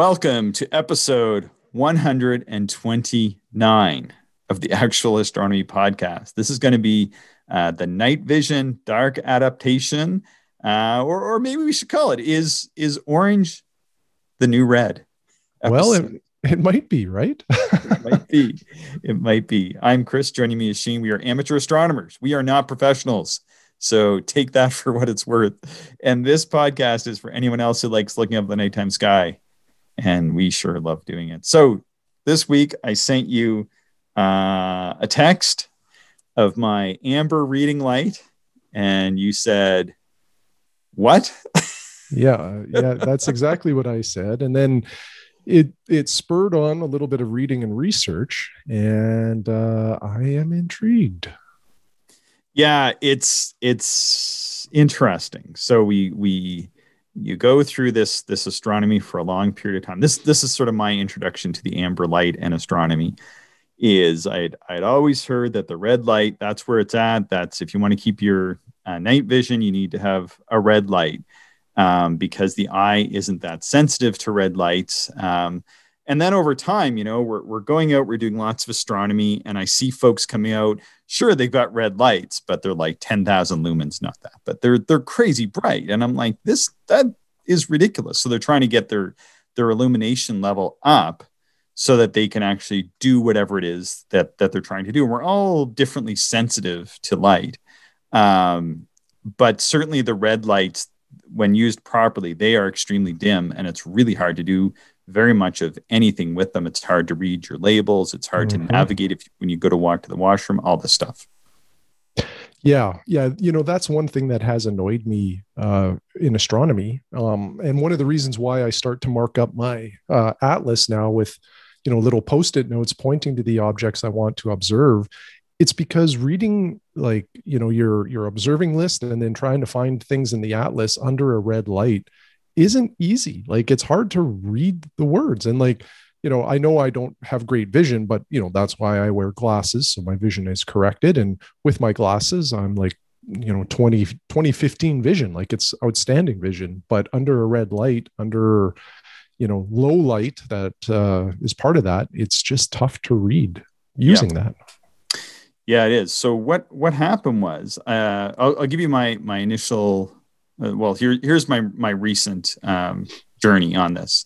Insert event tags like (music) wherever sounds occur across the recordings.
Welcome to episode 129 of the Actual Astronomy Podcast. This is going to be uh, the night vision dark adaptation, uh, or, or maybe we should call it is is orange the new red? Episode. Well, it, it might be, right? it might be. It might be. I'm Chris. Joining me is Shane. We are amateur astronomers. We are not professionals. So take that (laughs) for what it's worth. And this podcast is for anyone else who likes looking up the nighttime sky and we sure love doing it. So this week I sent you uh, a text of my amber reading light, and you said, "What?" (laughs) yeah, yeah, that's exactly what I said, and then it it spurred on a little bit of reading and research, and uh, I am intrigued. Yeah, it's it's interesting. So we we you go through this this astronomy for a long period of time. This this is sort of my introduction to the amber light and astronomy. Is I'd I'd always heard that the red light that's where it's at. That's if you want to keep your uh, night vision, you need to have a red light um, because the eye isn't that sensitive to red lights. Um, and then over time, you know, we're we're going out, we're doing lots of astronomy, and I see folks coming out. Sure, they've got red lights, but they're like ten thousand lumens, not that, but they're they're crazy bright. And I'm like, this that is ridiculous. So they're trying to get their their illumination level up so that they can actually do whatever it is that that they're trying to do. And we're all differently sensitive to light, um, but certainly the red lights, when used properly, they are extremely dim, and it's really hard to do very much of anything with them. It's hard to read your labels. It's hard mm-hmm. to navigate if when you go to walk to the washroom. All this stuff. Yeah, yeah. You know, that's one thing that has annoyed me uh, in astronomy. Um, and one of the reasons why I start to mark up my uh, atlas now with, you know, little post-it notes pointing to the objects I want to observe. It's because reading like, you know, your your observing list and then trying to find things in the atlas under a red light isn't easy. Like it's hard to read the words and like you know, I know I don't have great vision, but you know, that's why I wear glasses. So my vision is corrected. And with my glasses, I'm like, you know, 20, 2015 vision, like it's outstanding vision, but under a red light, under, you know, low light that uh, is part of that, it's just tough to read using yeah. that. Yeah, it is. So what, what happened was, uh, I'll, I'll give you my, my initial, uh, well, here, here's my, my recent um, journey on this.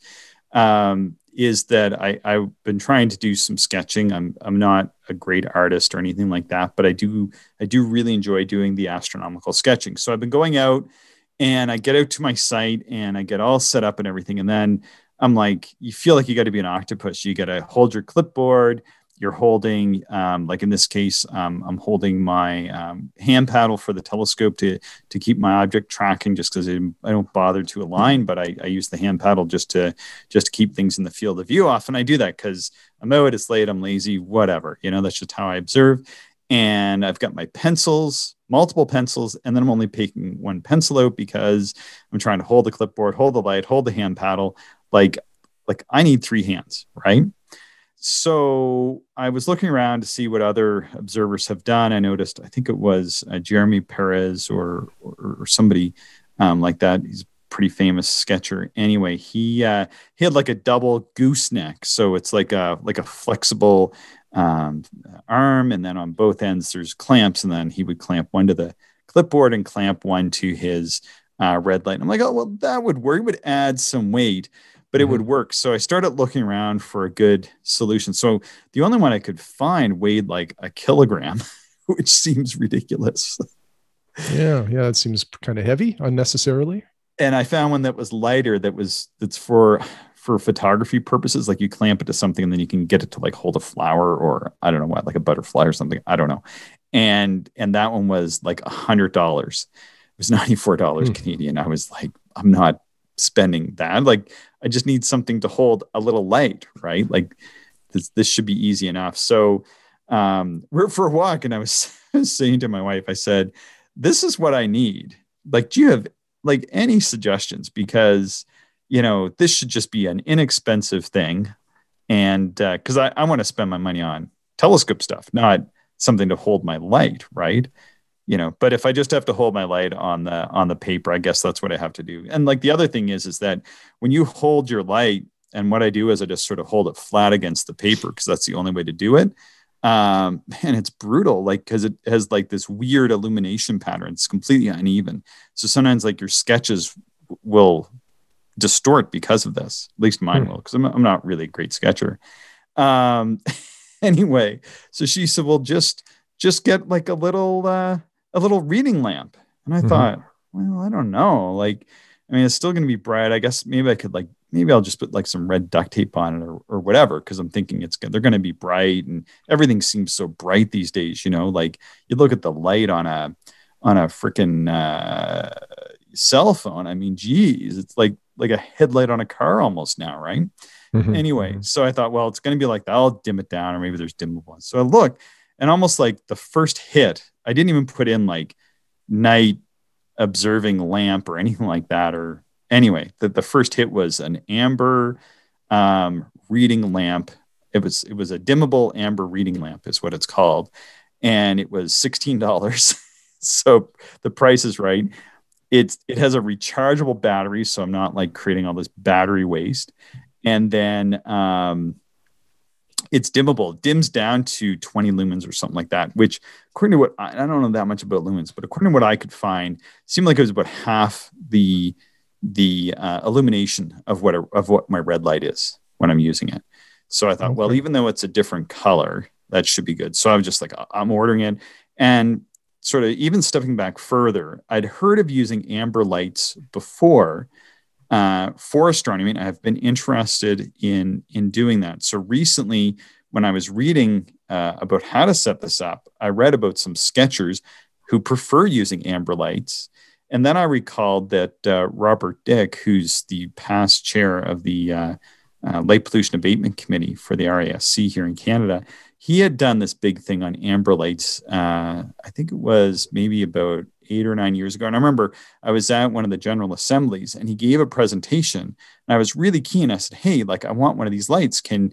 Um, is that I, I've been trying to do some sketching. I'm I'm not a great artist or anything like that, but I do I do really enjoy doing the astronomical sketching. So I've been going out and I get out to my site and I get all set up and everything. And then I'm like, you feel like you got to be an octopus. You got to hold your clipboard, you're holding, um, like in this case, um, I'm holding my um, hand paddle for the telescope to to keep my object tracking, just because I, don't bother to align, but I, I, use the hand paddle just to just to keep things in the field of view. Often I do that because I'm out, it's late, I'm lazy, whatever. You know, that's just how I observe. And I've got my pencils, multiple pencils, and then I'm only taking one pencil out because I'm trying to hold the clipboard, hold the light, hold the hand paddle. Like, like I need three hands, right? So I was looking around to see what other observers have done. I noticed, I think it was uh, Jeremy Perez or, or, or somebody um, like that. He's a pretty famous sketcher. Anyway, he uh, he had like a double gooseneck, so it's like a like a flexible um, arm, and then on both ends there's clamps, and then he would clamp one to the clipboard and clamp one to his uh, red light. And I'm like, oh well, that would work. It would add some weight but it would mm-hmm. work. So I started looking around for a good solution. So the only one I could find weighed like a kilogram, (laughs) which seems ridiculous. Yeah, yeah, it seems kind of heavy unnecessarily. And I found one that was lighter that was that's for for photography purposes like you clamp it to something and then you can get it to like hold a flower or I don't know what like a butterfly or something. I don't know. And and that one was like a hundred dollars. It was $94 hmm. Canadian. I was like, I'm not spending that. Like I just need something to hold a little light, right? Like this, this should be easy enough. So um, we're for a walk, and I was (laughs) saying to my wife, I said, "This is what I need. Like, do you have like any suggestions? Because you know this should just be an inexpensive thing, and because uh, I, I want to spend my money on telescope stuff, not something to hold my light, right?" You know but if i just have to hold my light on the on the paper i guess that's what i have to do and like the other thing is is that when you hold your light and what I do is I just sort of hold it flat against the paper because that's the only way to do it. Um, (laughs) and it's brutal, like because it has like this weird illumination pattern. It's completely uneven. So sometimes like your sketches will distort because of this. At least mine hmm. will, because I'm, I'm not really a great sketcher. Um, (laughs) anyway, so she said, "Well, just just get like a little uh, a little reading lamp." And I mm-hmm. thought, well, I don't know. Like, I mean, it's still going to be bright. I guess maybe I could like maybe I'll just put like some red duct tape on it or, or whatever because I'm thinking it's they're going to be bright and everything seems so bright these days. You know, like you look at the light on a on a freaking uh, cell phone. I mean, geez, it's like like a headlight on a car almost now, right? Mm-hmm. Anyway, mm-hmm. so I thought, well, it's going to be like that. I'll dim it down, or maybe there's dimmable ones. So I look, and almost like the first hit, I didn't even put in like night observing lamp or (laughs) anything like that. Or anyway, the, the first hit was an amber um, reading lamp. It was it was a dimmable amber reading lamp, is what it's called, and it was sixteen dollars. (laughs) so the price is right. It's it has a rechargeable battery, so I'm not like creating all this battery waste. And then um, it's dimmable, dims down to 20 lumens or something like that, which according to what I, I, don't know that much about lumens, but according to what I could find, seemed like it was about half the the uh, illumination of what a, of what my red light is when I'm using it. So I thought, okay. well, even though it's a different color, that should be good. So I was just like, I'm ordering it, and sort of even stepping back further, I'd heard of using amber lights before uh, for astronomy. I've been interested in in doing that. So recently, when I was reading uh, about how to set this up, I read about some sketchers who prefer using amber lights. And then I recalled that uh, Robert Dick, who's the past chair of the uh, uh, Light Pollution Abatement Committee for the RASC here in Canada, he had done this big thing on amber lights. Uh, I think it was maybe about eight or nine years ago. And I remember I was at one of the general assemblies and he gave a presentation and I was really keen. I said, Hey, like I want one of these lights. Can,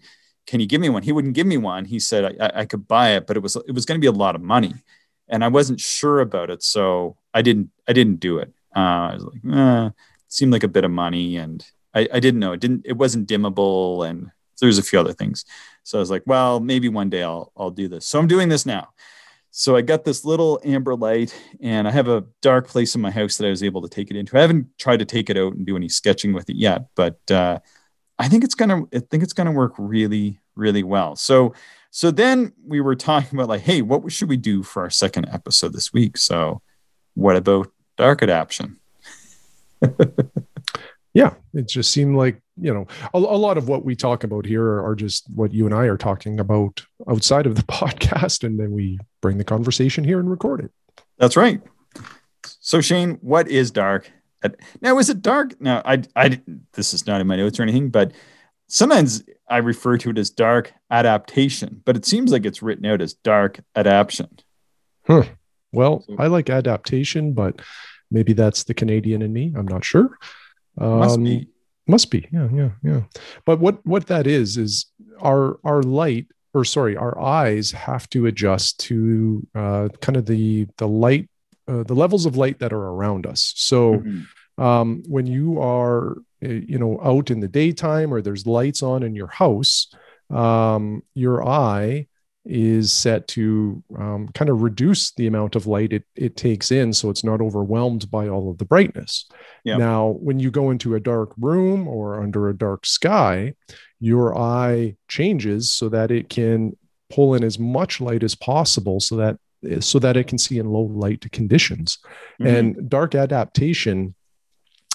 can you give me one? He wouldn't give me one. He said I, I could buy it, but it was, it was going to be a lot of money and I wasn't sure about it. So I didn't, I didn't do it. Uh, I was like, eh, it seemed like a bit of money and I, I didn't know it didn't, it wasn't dimmable and there's a few other things. So I was like, well, maybe one day I'll I'll do this. So I'm doing this now. So I got this little amber light, and I have a dark place in my house that I was able to take it into. I haven't tried to take it out and do any sketching with it yet, but uh, I think it's gonna I think it's gonna work really really well. So so then we were talking about like, hey, what should we do for our second episode this week? So what about dark adaptation? (laughs) yeah, it just seemed like you know a, a, lot of what we talk about here are just what you and i are talking about outside of the (laughs) podcast and then we bring the conversation here and record it that's right so shane what is dark now is it dark now i i this is not in my notes or anything but sometimes i refer to it as dark adaptation but it seems like it's written out as dark adaptation huh. well i like adaptation but maybe that's the canadian in me i'm not sure um, Must be. Must be. Yeah, yeah, yeah. But what what that is is our our light or sorry, our eyes have to adjust to uh, kind of the the light uh, the levels of light that are around us. So mm-hmm. Um, when you are eh, you know out in the daytime or there's lights on in your house, um, your eye is set to um, kind of reduce the amount of light it, it takes in so it's not overwhelmed by all of the brightness. Yep. Now, when you go into a dark room or under a dark sky, your eye changes so that it can pull in as much light as possible so that so that it can see in low light conditions. Mm-hmm. And dark adaptation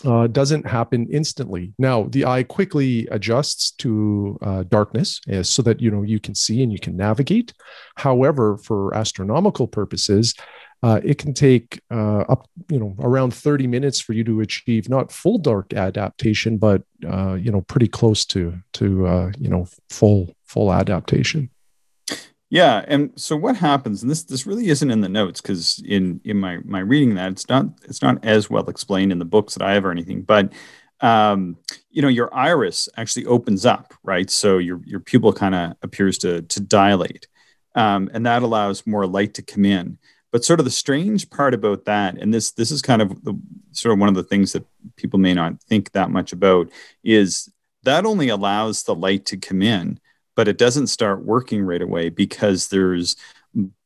uh, doesn't happen instantly. Now, the eye quickly adjusts to uh, darkness uh, so that you know you can see and you can navigate. However, for astronomical purposes, uh, it can take uh, up you know around 30 minutes for you to achieve not full dark adaptation, but uh, you know pretty close to to you know full full adaptation. Yeah, and so what happens? And this this really isn't in the notes because in in my my reading that it's not it's not as well explained in the books that I have or anything. But um, you know, your iris actually opens up, right? So your your pupil kind of appears to to dilate, um, and that allows more light to come in. But sort of the strange part about that, and this this is kind of the sort of one of the things that people may not think that much about, is that only allows the light to come in, but it doesn't start working right away because there's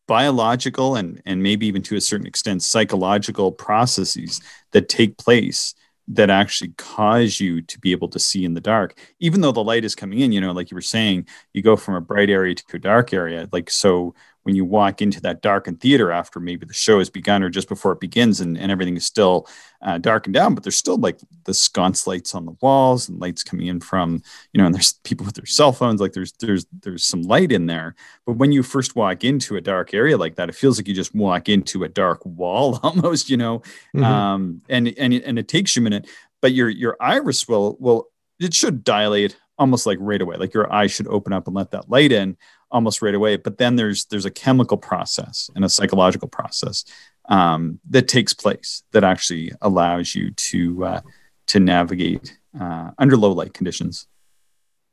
biological and and maybe even to a certain extent psychological processes that take place that actually cause you to be able to see in the dark. Even though the light is coming in you know like you were saying you go from a bright area to a dark area like so when you walk into that darkened theater after maybe the show has begun or just before it begins and, and everything is still uh, darkened down, but there's still like the sconce lights on the walls and lights coming in from, you know, and there's people with their cell phones, like there's, there's, there's some light in there. But when you first walk into a dark area like that, it feels like you just walk into a dark wall (laughs) almost, you know, mm-hmm. um, and, and, and it takes you a minute, but your, your iris will, will, it should dilate almost like right away. Like your eye should open up and let that light in almost right away. But then there's there's a chemical process and a psychological process um, that takes place that actually allows you to uh, to navigate uh, under low light conditions.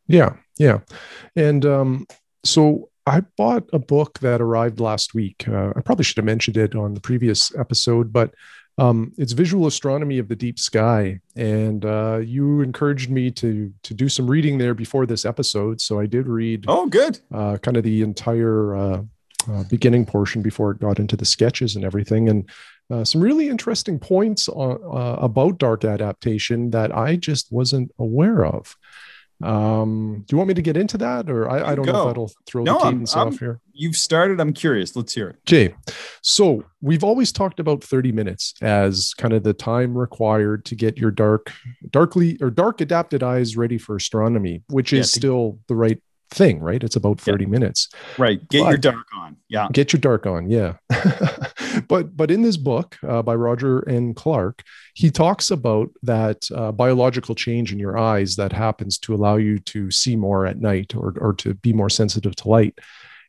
Yeah, yeah, and um, so I bought a book that arrived last week. Uh, I probably should have mentioned it on the previous episode, but um, it's visual astronomy of the deep sky, and uh, you encouraged me to to do some reading there before this episode. So I did read. Oh, good. Uh, kind of the entire uh, uh beginning portion before it got into the sketches and everything, and uh, some really interesting points on, uh, about dark adaptation that I just wasn't aware of. Um, do you want me to get into that, or I, I don't go. know if that'll throw no, the cadence I'm, I'm, off here? You've started. I'm curious. Let's hear it. Okay, so we've always talked about 30 minutes as kind of the time required to get your dark, darkly or dark adapted eyes ready for astronomy, which is yeah, still the right thing, right? It's about 30 yeah. minutes. Right. Get but your dark on. Yeah. Get your dark on. Yeah. (laughs) but but in this book uh, by Roger N. Clark, he talks about that uh, biological change in your eyes that happens to allow you to see more at night or or to be more sensitive to light.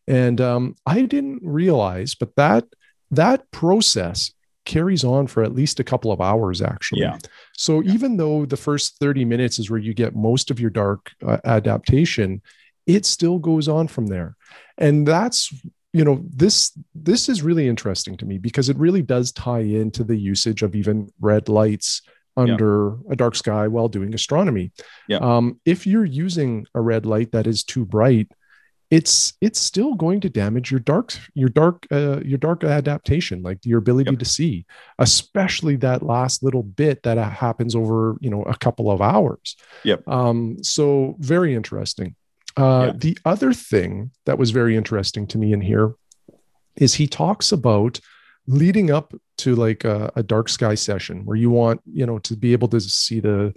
And um, I didn't realize, but that that process carries on for at least a couple of hours actually yeah so yeah. even though the first 30 minutes is where you get most of your dark uh, adaptation it still goes on from there and that's you know this this is really interesting to me because it really does tie into the usage of even red lights under yeah. a dark sky while doing astronomy yeah. um, if you're using a red light that is too bright it's it's still going to damage your dark your dark uh, your dark adaptation like your ability yep. to see especially that last little bit that happens over you know a couple of hours yep um so very interesting uh, yeah. The other thing that was very interesting to me in here is he talks about leading up to like a, a, dark sky session where you want you know to be able to see the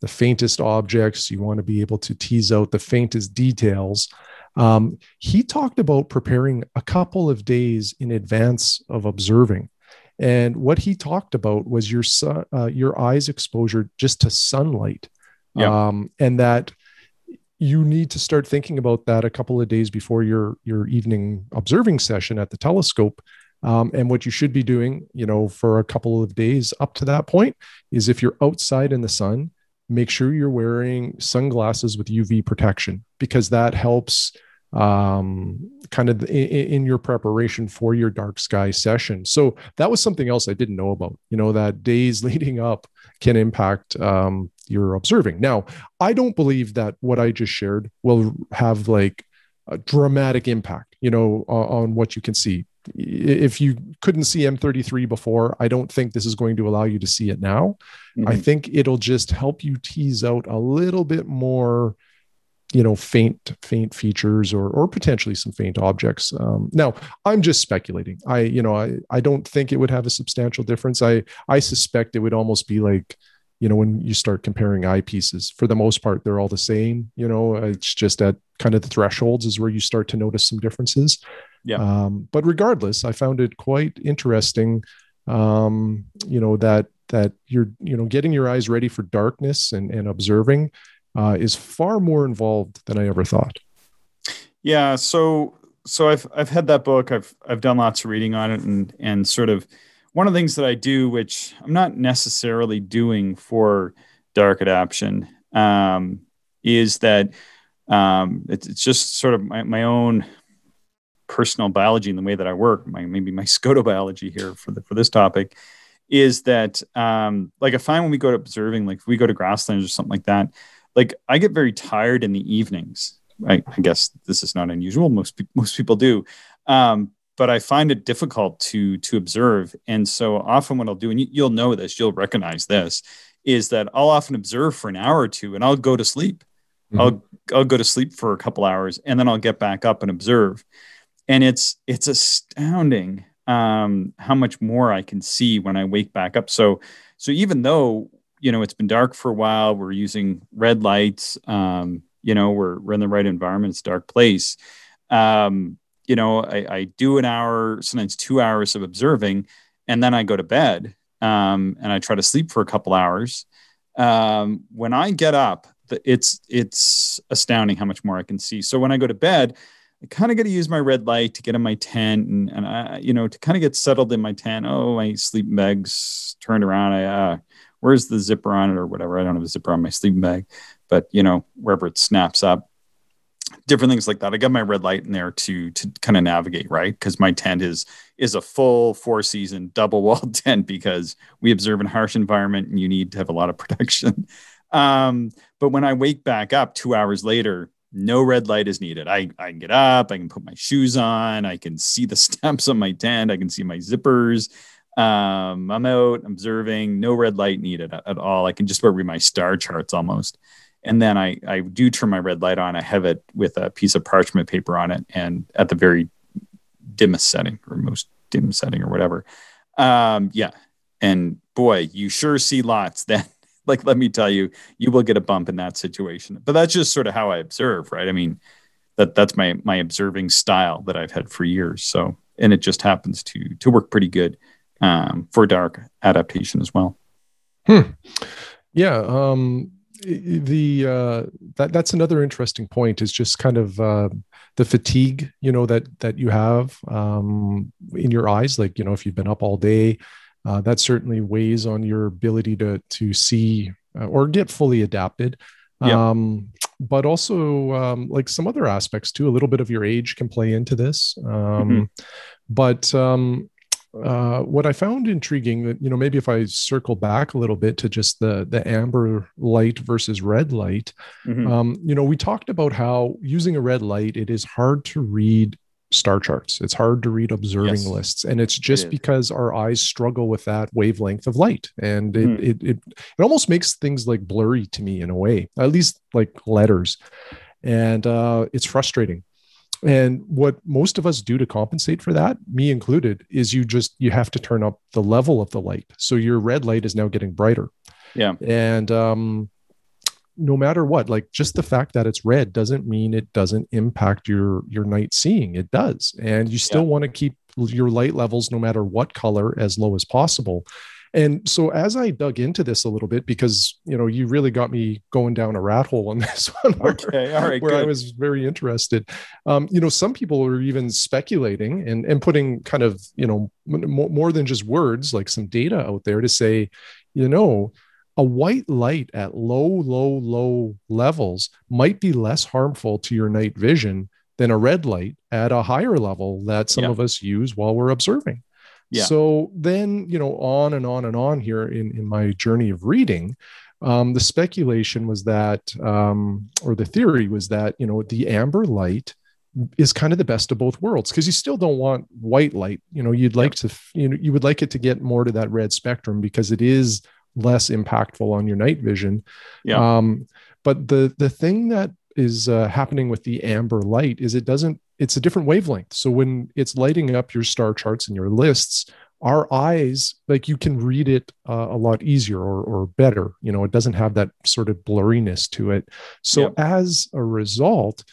the faintest objects. You want to be able to tease out the faintest details. Um, he talked about preparing a couple of days in advance of observing. And what he talked about was your sun, uh, your eyes exposure just to sunlight. Um, and that you need to start thinking about that a couple of days before your your evening observing session at the telescope um, and what you should be doing you know for a couple of days up to that point is if you're outside in the sun make sure you're wearing sunglasses with uv protection because that helps um, kind of in, in, your preparation for your dark sky session. So that was something else I didn't know about. You know that days (laughs) leading up can impact um, your observing. Now, I don't believe that what I just shared will have like a dramatic impact. You know, on, on what you can see. If you couldn't see M33 before, I don't think this is going to allow you to see it now. Mm-hmm. I think it'll just help you tease out a little bit more you know faint faint features or or potentially some faint objects um, now i'm just speculating i you know i i don't think it would have a substantial difference i i suspect it would almost be like you know when you start comparing eyepieces for the most part they're all the same you know it's just at kind of the thresholds is where you start to notice some differences yeah um, but regardless i found it quite interesting um, you know that that you're you know getting your eyes ready for darkness and and observing uh, is far more involved than I ever thought. Yeah, so so I've I've had that book. I've I've done lots of reading on it, and and sort of one of the things that I do, which I'm not necessarily doing for dark adaptation, um, is that um, it's, it's just sort of my, my own personal biology and the way that I work. My maybe my (laughs) scotobiology here for the for this topic is that um, like I find when we go to observing, like if we go to grasslands or something like that, like I get very tired in the evenings. I, I guess this is not unusual. Most most people do, um, but I find it difficult to to observe. And so often, what I'll do, and you, you'll know this, you'll recognize this, is that I'll often observe for an hour or two, and I'll go to sleep. Mm-hmm. I'll I'll go to sleep for a couple hours, and then I'll get back up and observe. And it's it's astounding um, how much more I can see when I wake back up. So so even though you know it's been dark for a while, we're using red lights. Um, you know we're we're in the right environment. It's a dark place. Um, you know I, I do an hour, sometimes two hours of observing, and then I go to bed um, and I try to sleep for a couple hours. Um, when I get up, it's it's astounding how much more I can see. So when I go to bed, I kind of got to use my red light to get in my tent and, and I, you know, to kind of get settled in my tent. Oh, my sleeping bag's turned around. I, uh, where's the zipper on it or whatever? I don't have a zipper on my sleeping bag, but you know, wherever it snaps up, different things like that. I got my red light in there to to kind of navigate, right? Because my tent is is a full four season (laughs) double wall (laughs) tent because we observe in harsh environment and you need to have a lot of (laughs) protection. Um, but when I wake back up two hours later, no red light is needed. I, I can get up, I can put my shoes on, I can see the steps on my tent, I can see my zippers. Um, I'm out observing, no red light needed at, at all. I can just read my star charts almost. And then I, I do turn my red light on. I have it with a piece of parchment paper on it and at the very dimmest setting or most dim setting or whatever. Um, yeah. And boy, you sure see lots then (laughs) like let me tell you you will get a bump in that situation but that's just sort of how i observe right i mean that that's my my observing style that i've had for years so and it just happens to to work pretty good um, for dark adaptation as well hmm. yeah um the uh that that's another interesting point is just kind of uh the fatigue you know that that you have um in your eyes like you know if you've been up all day uh, that certainly weighs on your ability to to see uh, or get fully adapted. Yep. Um, but also um, like some other aspects too. A little bit of your age can play into this. Um, mm-hmm. But um, uh, what I found intriguing that you know maybe if I circle back a little bit to just the the amber light versus red light, mm-hmm. um, you know we talked about how using a red light it is hard to read star charts. It's hard to read observing yes. lists, and it's just it because our eyes struggle with that wavelength of light, and it, mm. it, it it almost makes things like blurry to me in a way, at least like letters, and uh, it's frustrating. And what most of us do to compensate for that, me included, is you just you have to turn up the level of the light, so your red light is now getting brighter. Yeah, and um, no matter what like just the fact that it's red doesn't mean it doesn't impact your your night seeing. It does. And you still yeah. want to keep your light levels no matter what color as low as possible and so as i dug into this a little bit because you know you really got me going down a rat hole on (laughs) this one where, okay all right where i was very interested um, you know some people are even speculating and and putting kind of you know more than just words like some data out there to say you know a white light at low, low, low levels might be less harmful to your night vision than a red light at a higher level that some yeah. of us use while we're observing. Yeah. So then, you know, on and on and on here in, in my journey of reading, um, the speculation was that, um, or the theory was that, you know, the amber light is kind of the best of both worlds because you still don't want white light. You know, you'd like to, you know, you would like it to get more to that red spectrum because it is less impactful on your night vision. Yeah. Um, but the the thing that is uh, happening with the amber light is it doesn't it's a different wavelength. So when it's lighting up your star charts and your lists, our eyes like you can read it uh, a lot easier or, or better. You know, it doesn't have that sort of blurriness to it. So yep. as a result,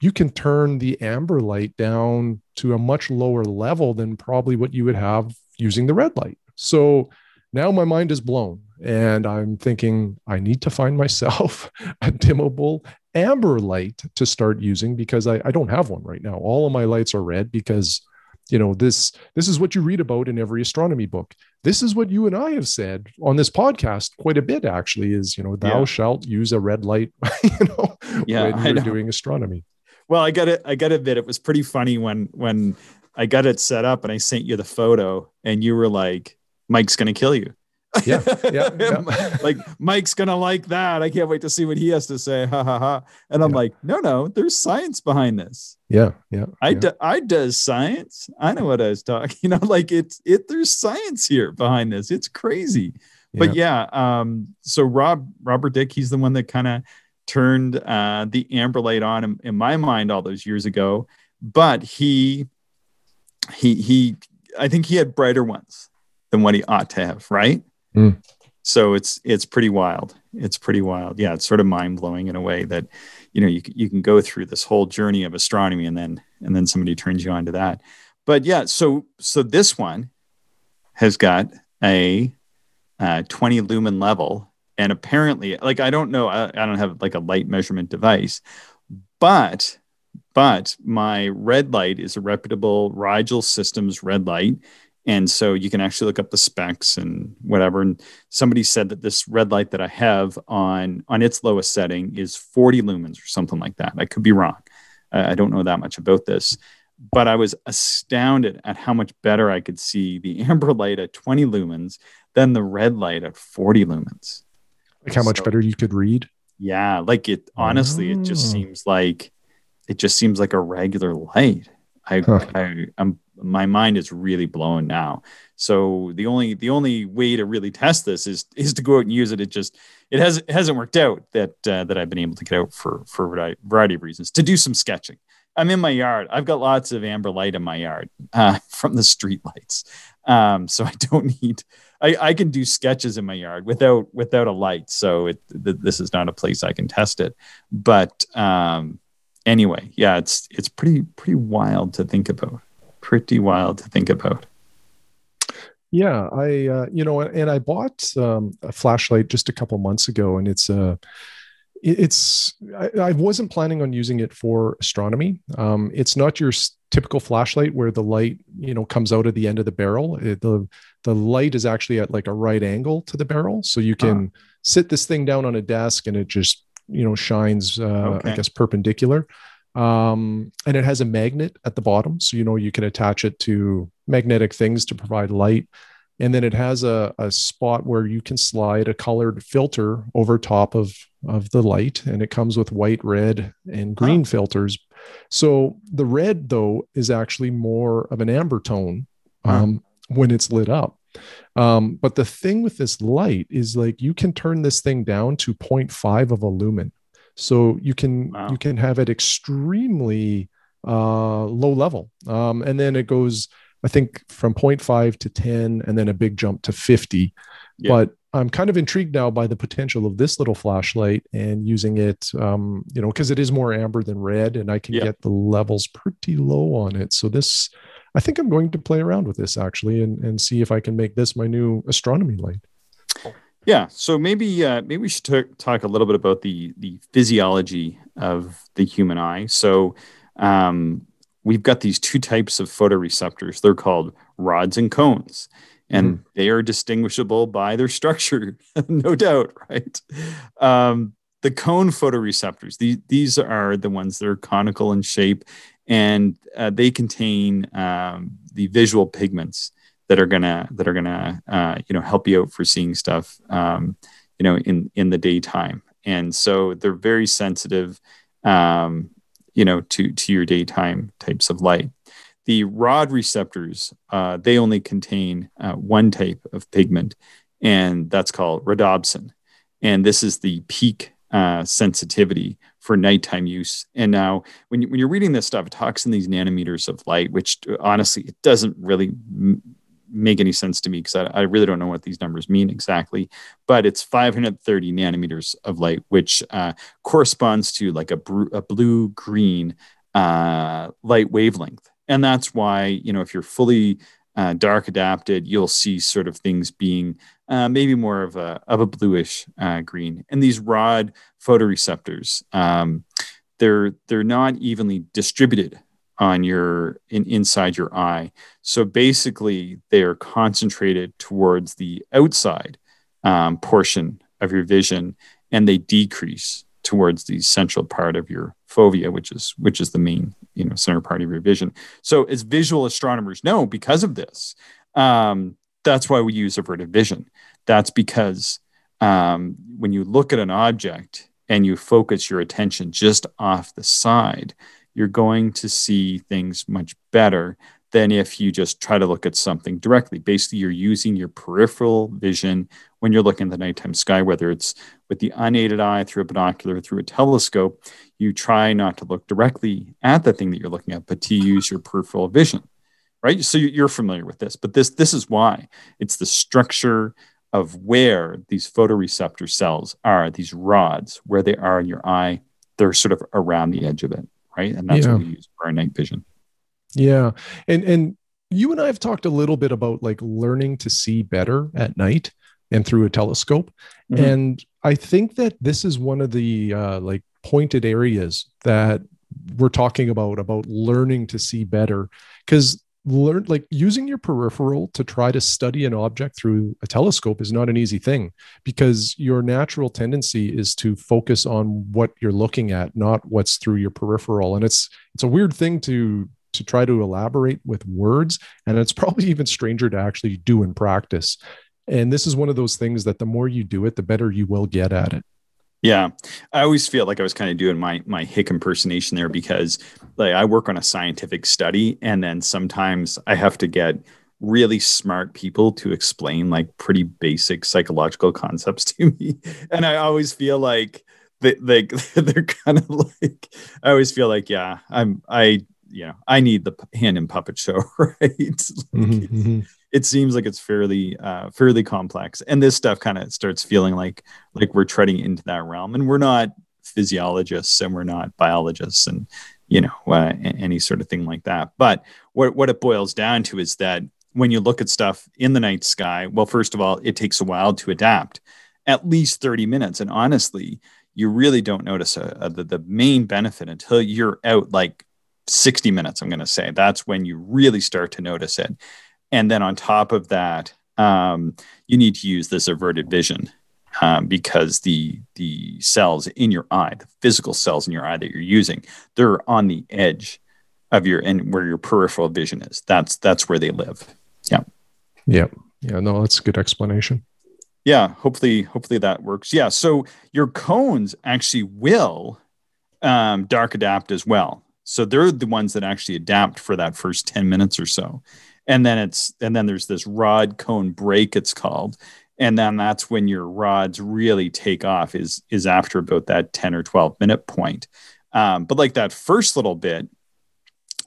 you can turn the amber light down to a much lower level than probably what you would have using the red light. So now my mind is blown and I'm thinking I need to find (laughs) myself a dimmable amber light to start using because I, I don't have one right now. All of my lights are red because you know this this is what you read about in every astronomy book this is what you and i have said on this podcast quite a bit actually is you know thou yeah. shalt use a red light (laughs) you know yeah, when you're doing astronomy well i got it i got to admit it was pretty funny when when i got it set up and i sent you the photo and you were like mike's gonna kill you Yeah, yeah, (laughs) yeah. like Mike's gonna like that. I can't wait to see what he has to say. Ha ha ha. And I'm Yeah. like, no, no, there's science behind this. Yeah, yeah. I yeah. do, I does science. I know what I was talking. (laughs) You know, like it's it. There's science here behind this. It's crazy. But yeah, um, so Rob Robert Dick, he's the one that kind of turned uh, the amber light on in, in my mind all those years ago. But he he he, I think he had brighter ones than what he ought to have, right? Mm. So it's it's pretty wild. It's pretty wild. Yeah, it's sort of mind blowing in a way that you know you you can go through this whole journey of astronomy and then and then somebody turns you on to that. But yeah, so so this one has got a uh, 20 lumen level, and apparently, like I don't know, I, I don't have like a light measurement device, but but my red light is a reputable Rigel Systems red light. And so you can actually look up the specs and whatever. And somebody said that this red light that I have on on its lowest setting is 40 lumens or something like that. I could be wrong. I don't know that much about this, but I was astounded at how much better I could see the (laughs) amber light at 20 lumens than the red light at 40 lumens. Like how much better you could read. Yeah, like it honestly, it just Oh. seems like it just seems like a regular light. I, Huh. I I'm my mind is really blown now. So the only the only way to really test this is is to go out and use it. It just it has it hasn't worked out that uh, that I've been able to get out for for a variety, of reasons to do some sketching. I'm in my yard. I've got lots of amber light in my yard uh, (laughs) from the street lights, um, so I don't need. I, I can do sketches in my yard without without a light. So it th- this is not a place I can test it. But um, anyway, yeah, it's it's pretty pretty wild to think about. Pretty wild to think about. Yeah, I uh, you know, and I bought um, a flashlight just a couple months ago, and it's a it- it's I, I wasn't planning on using it for astronomy. Um, it's not your typical flashlight where the light you know comes out of the end of the barrel. It, the the light is actually at like a right angle to the barrel, so you can sit this thing down on a desk and it just you know shines uh, Okay. I guess perpendicular. Um, and it has a magnet at the bottom, so you know you can attach it to magnetic things to provide light. And then it has a, a spot where you can slide a colored filter over top of of the light. And it comes with white red and green filters. So the red though is actually more of an amber tone um, when it's lit up. Um, but the thing with this light is like you can turn this thing down to 0.5 of a lumen so you can Wow. you can have it extremely uh, low level um, and then it goes I think from 0.5 to 10 and then a big jump to 50. Yeah. But I'm kind of intrigued now by the potential of this little flashlight and using it, um, you know, because it is more amber than red and I can Yeah. get the levels pretty low on it. So this, I think I'm going to play around with this actually and, and see if I can make this my new astronomy light. Yeah, so maybe uh, maybe we should ta- talk a little bit about the the physiology of the human eye. So um, we've got these two types of photoreceptors. They're called rods and cones, and they are distinguishable by their structure, (laughs) no doubt, right? Um, the cone photoreceptors these these are the ones that are conical in shape, and uh, they contain um, the visual pigments that are gonna that are gonna uh, you know help you out for seeing stuff um, you know in in the daytime. And so they're very sensitive um, you know to to your daytime types of light. The rod receptors uh, they only contain uh, one type of pigment and that's called rhodopsin. And this is the peak uh, sensitivity for nighttime use. And now when, you, when you're reading this stuff it talks in these nanometers of light which honestly it doesn't really make any sense to me because I, I really don't know what these numbers mean exactly. But it's 530 nanometers of light, which uh, corresponds to like a, bru- a blue green uh, light wavelength. And that's why, you know, if you're fully uh, dark adapted, you'll see sort of things being uh, maybe more of a, of a bluish uh, green. And these rod photoreceptors, um, they're, they're not evenly distributed on your in, inside your eye. So basically, they are concentrated towards the outside um, portion of your vision, and they decrease towards the central part of your fovea, which is which is the main you know center part of your vision. So as visual astronomers know, because of this, um, that's why we use averted vision. that's because um, when you look at an object and you focus your attention just off the side, you're going to see things much better than if you just try to look at something directly. Basically, you're using your peripheral vision when you're looking at the nighttime sky, whether it's with the unaided eye through a binocular, through a telescope, you try not to look directly at the thing that you're looking at, but to use your peripheral vision, right? So you're familiar with this, but this this is why it's the structure of where these photoreceptor cells are, these rods, where they are in your eye, they're sort of around the edge of it, right? And that's yeah. what we use for our night vision. Yeah. And and you and I have talked a little bit about like learning to see better at night and through a telescope. Mm-hmm. And I think that this is one of the uh, like pointed areas that we're talking about about learning to see better because learn like using your peripheral to try to study an object through a telescope is not an easy thing because your natural tendency is to focus on what you're looking at not what's through your peripheral and it's it's a weird thing to to try to elaborate with words and it's (laughs) probably even stranger to actually do in practice and this is one of those things that the more you do it, the better you will get at it. Yeah, I always feel like I was kind of doing my my hick impersonation there because like I work on a scientific study, and then sometimes I have to get really smart people to explain like pretty basic psychological concepts (laughs) to me, and I always feel like they, they (laughs) they're kind of like I always feel like yeah I'm I you know I need the hand and puppet show (laughs) right. like, mm-hmm, mm-hmm it seems like it's fairly uh, fairly complex and this stuff kind of starts feeling like like we're treading into that realm and we're not physiologists and we're not biologists and you know uh, any sort of thing like that. But what, what it boils down to is that when you look at stuff in the night sky well first of all it takes a while to adapt at least 30 minutes and honestly you really don't notice a, a, the, the main benefit until you're out like 60 minutes i'm going to say. That's when you really start to notice it and then on top of that, um, you need to use this averted vision um, because the the cells in your eye, the physical cells in your eye that you're using, they're on the edge of your and where your peripheral vision is. That's that's where they live. Yeah. Yeah. Yeah. No, that's a good explanation. Yeah. Hopefully, hopefully that works. Yeah. So your cones actually will um, dark adapt as well. So they're the ones that actually adapt for that first 10 minutes or so and then it's and then there's this rod cone break it's called. And then that's when your rods really take off is is after about that 10 or 12 minute point. Um, but like that first little bit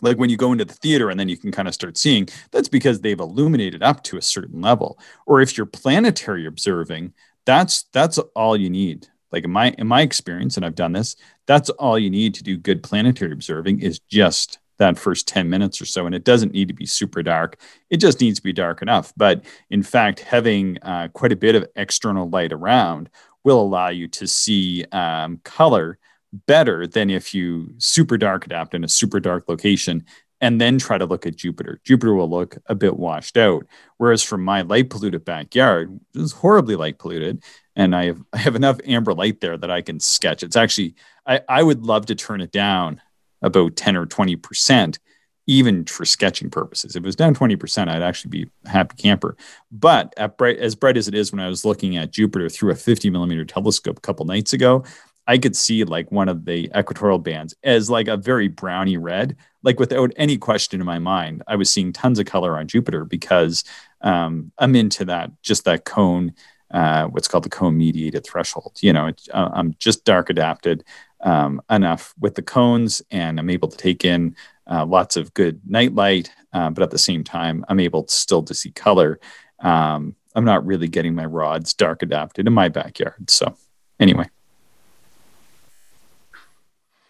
like when you go into the theater and then you can kind of start seeing that's because they've illuminated up to a certain level. Or if you're planetary observing that's that's all you need. Like in my in my experience and i've done this that's all you need to do good planetary observing is just that first 10 minutes or so. And it doesn't need to be super dark, it just needs to be dark enough. But in fact, having uh, quite a bit of external light around will allow you to see um, color better than if you super dark adapt in a super dark location and then try to look at Jupiter. Jupiter will look a bit washed out. Whereas from my light polluted backyard, it's horribly light polluted. And I have, I have enough amber light there that I can sketch. It's actually, I, I would love to turn it down about 10 or 20%, even for sketching purposes. If it was down 20%, I'd actually be a happy camper. But bright, as bright as it is when I was looking at Jupiter through a 50 millimeter telescope a couple nights ago, I could see like one of the equatorial bands as like a very browny red, like without any question in my mind. I was seeing tons of color on Jupiter because um, I'm into that, just that cone, uh, what's called the cone mediated threshold. You know, uh, I'm just dark adapted um, enough with the cones, and I'm able to take in uh, lots of good night light, uh, but at the same time, I'm able to still to see color. Um, I'm not really getting my rods dark adapted in my backyard. So, anyway.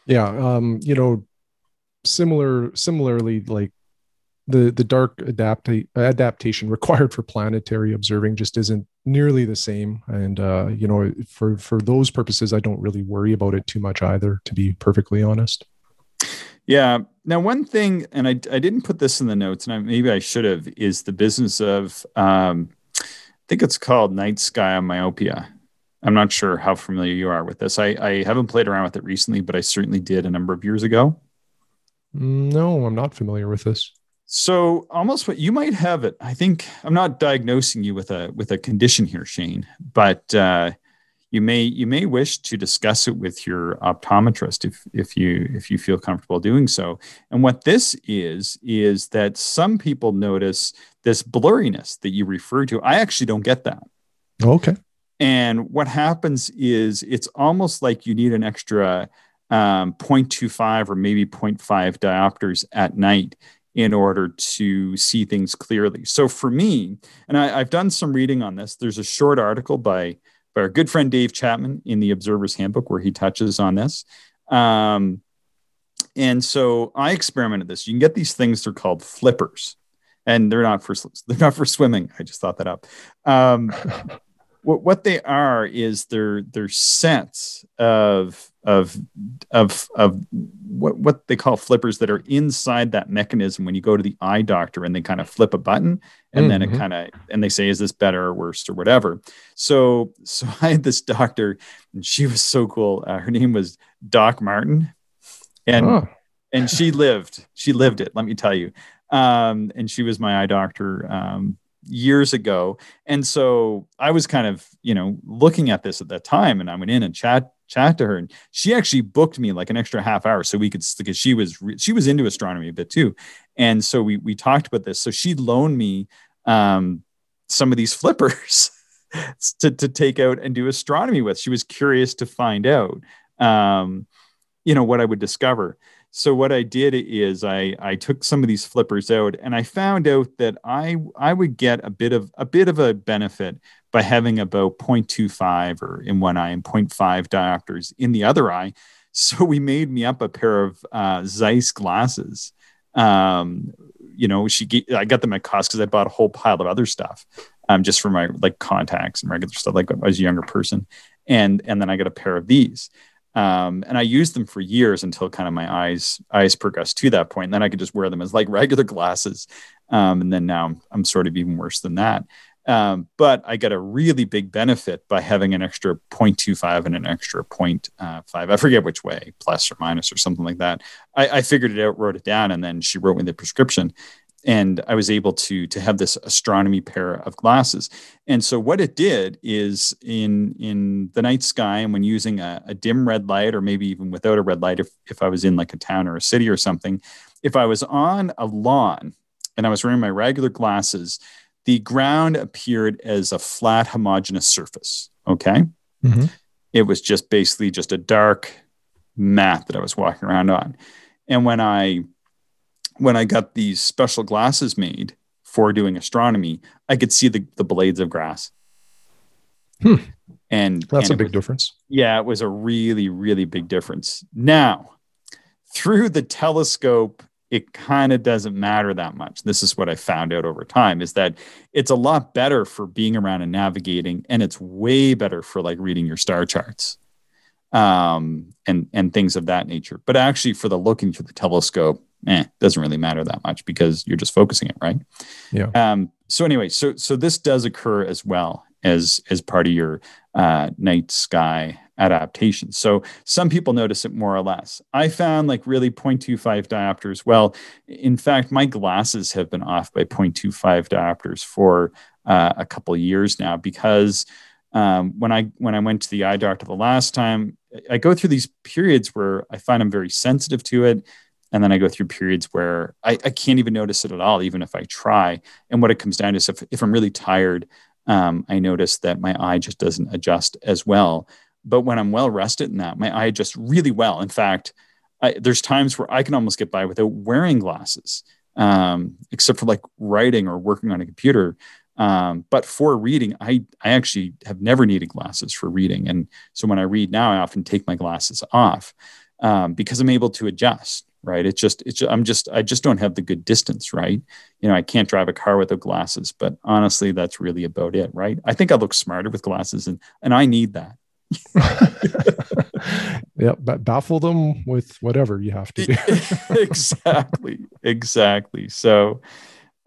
Yeah, um, you know, similar, similarly, like the the dark adapta- adaptation (laughs) required for planetary observing just isn't nearly the same. And uh, you know for for those purposes i don't really worry about it too much either to be perfectly honest. Yeah. Now one thing and i, I didn't put this in the notes and I, maybe i should have is the business of um, i think it's called night sky myopia. I'm not sure how familiar you are with this. I, I haven't played around with it recently but i certainly did a number of years ago. No i'm not familiar with this So almost what you might have it. I think I'm not diagnosing you with a with a condition here, Shane, but uh, you may you may wish to discuss it with your optometrist if if you if you feel comfortable doing so. And what this is is that some people notice this blurriness that you refer to. I actually don't get that. Okay. And what happens is it's almost like you need an extra um, 0.25 or maybe 0.5 diopters at night in order to see things clearly. So for me, and I, have done some reading on this, there's a short article by, by our good friend Dave Chapman in the Observer's Handbook where he touches on this. Um, and so I experimented this. You can get these things, they're called flippers. And they're not for (laughs) they're not for swimming. I just thought that up. Um, (laughs) what, what they are is they're they're sets of of of of what what they call flippers that are inside that mechanism when you go to the eye doctor and they kind of flip a button and mm-hmm. then it mm-hmm. kind of and they say is this better or worse or whatever so so (laughs) i had this doctor and she was so cool uh, her name was doc martin and oh. and she lived she lived it let me tell you um, and she was my eye doctor um, years ago. And so I was kind of, you know, looking at this at that time and I went in and chat chat to her and she actually booked me like an extra half hour so we could because she was she was into astronomy a bit too. And so we we talked about this. So she loaned me um some of these flippers (laughs) to to take out and do astronomy with. She was curious to find out um you know what I would discover. So what I did is I I took some of these flippers out and I found out that I I would get a bit of a bit of a benefit by having about 0.25 or in one eye and 0.5 diopters in the other eye. (laughs) So we made me up a pair of uh, Zeiss glasses. Um, you know, she I got them at cost because I bought a whole pile of other stuff, um, just for my like contacts and regular stuff. Like I was a younger person, and and then I got a pair of these. Um, and I used them for years until kind of my eyes eyes progressed to that point. And then I could just wear them as like (laughs) regular glasses. Um, and then now I'm, I'm, sort of even worse than that. Um, but I got a really big benefit by having an extra 0.25 and an extra 0.5. I forget which way, plus or minus or something like that. I, I figured it out, wrote it down, and then she wrote me the prescription and I was able to to have this astronomy pair of glasses. And so what it did is in in the night sky and when using a, a, dim red light or maybe even without a red light, if if I was in like a town or a city or something, if I was on a lawn and I was wearing my regular glasses, the ground appeared as a flat homogeneous surface. Okay. Mm-hmm. It was just basically just a dark mat that I was walking around on. And when I when I got these special glasses made for doing astronomy, I could see the, the blades of grass. Hmm. And that's and a big was, difference. Yeah, it was a really, really big difference. Now, through the telescope, it kind of doesn't matter that much. This is what I found out over time is that it's a lot better for being around and navigating, and it's way better for like reading your star charts um, and and things of that nature. But actually, for the looking through the telescope, eh, doesn't really matter that much because you're just focusing it, right? Yeah. Um, so anyway, so so this does occur as well as as part of your uh, night sky adaptation. So some people notice it more or less. I found like really 0.25 diopters. Well, in fact, my glasses have been off by 0.25 diopters for uh, a couple years now because um, when I when I went to the eye doctor the last time, I go through these periods where I find I'm very sensitive to it and then I go through periods where I, I, can't even notice it at all, even if I try. And what it comes down to is if, if I'm really tired, um, I notice that my eye just doesn't adjust as well. But when I'm well rested in that, my eye adjusts really well. In fact, I, there's times where I can almost get by without wearing glasses, um, except for like writing or working on a computer. Um, but for reading, I, I actually have never needed glasses for reading. And so when I read now, I often take my glasses off um, because I'm able to adjust right it's just it's i'm just i just don't have the good distance right you know i can't drive a car without glasses but honestly that's really about it right i think i look smarter with glasses and and i need that (laughs) yeah but baffle them with whatever you have to do. (laughs) Exactly exactly. So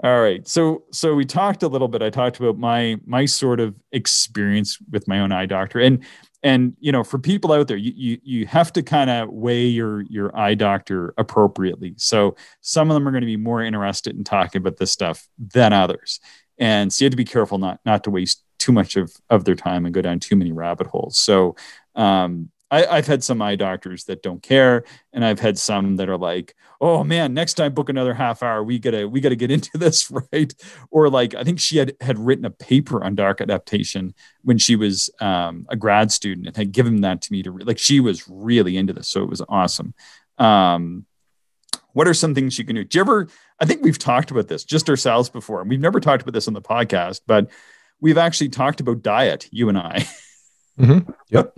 all right. So so we talked a little bit. I talked about my my sort of experience with my own eye doctor. And and you know for people out there you you, you have to kind of weigh your your eye doctor appropriately. So some of them are going to be more interested in talking about this stuff than others. And so you have to be careful not not to waste too much of of their time and go down too many rabbit holes so um I, have had some eye doctors that don't care, and I've had some that are like, "Oh man, next time book another half hour. We gotta we gotta get into (laughs) this, right?" Or like, I think she had had written a paper on dark adaptation when she was um, a grad student and had given that to me to re- like. She was really into this, so it was awesome. Um, what are some things you can do? Do you ever? I think we've talked about this just ourselves before, and we've never talked about this on the podcast, but we've actually talked about diet, you and I. (laughs) Mm-hmm. Yep.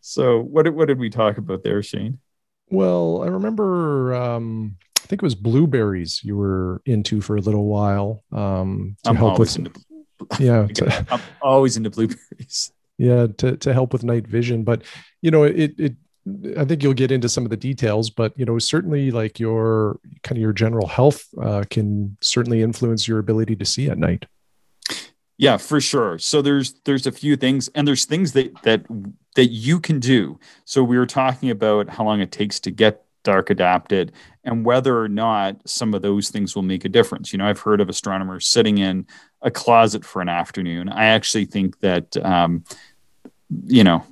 so what what did we talk about there, Shane? Well, I remember um, I think it was blueberries you were into for a little while. Um, to I'm help with into, (laughs) yeah, to, I'm always into blueberries. Yeah, to to help with night vision, but you know it it I think you'll get into some of the details, but you know, certainly like your kind of your general health uh, can certainly influence your ability to see at night. Yeah, for sure. So there's there's a few things, and there's things that that that you can do. So we were talking about how long it takes to get dark adapted, and whether or not some of those things will make a difference. You know, I've heard of astronomers sitting in a closet for an afternoon. I actually think that, um, you know,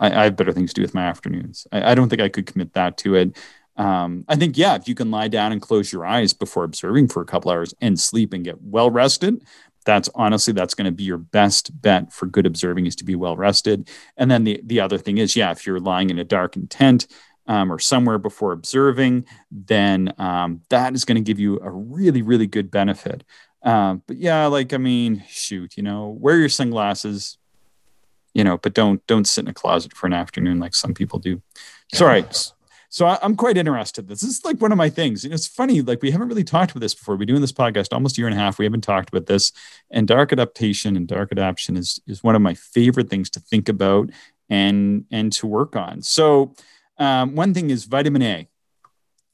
I, I, have better things to do with my afternoons. I, I don't think I could commit that to it. Um, I think, yeah, if you can lie down and close your eyes before observing for a couple hours and sleep and get well rested, that's honestly that's going to be your best bet for good observing is to be well rested. And then the the other thing is yeah if you're lying in a darkened tent um, or somewhere before observing then um, that is going to give you a really really good benefit. Um, but yeah like i mean shoot you know wear your sunglasses you know but don't don't sit in a closet for an afternoon like some people do. Sorry so I, am quite interested. This is like one of my things. And it's funny, like we haven't really talked about this before. We're doing this podcast almost a year and a half. We haven't talked about this. And dark adaptation and dark adaptation is is one of my favorite things to think about and and to work on. So um, one thing is vitamin A.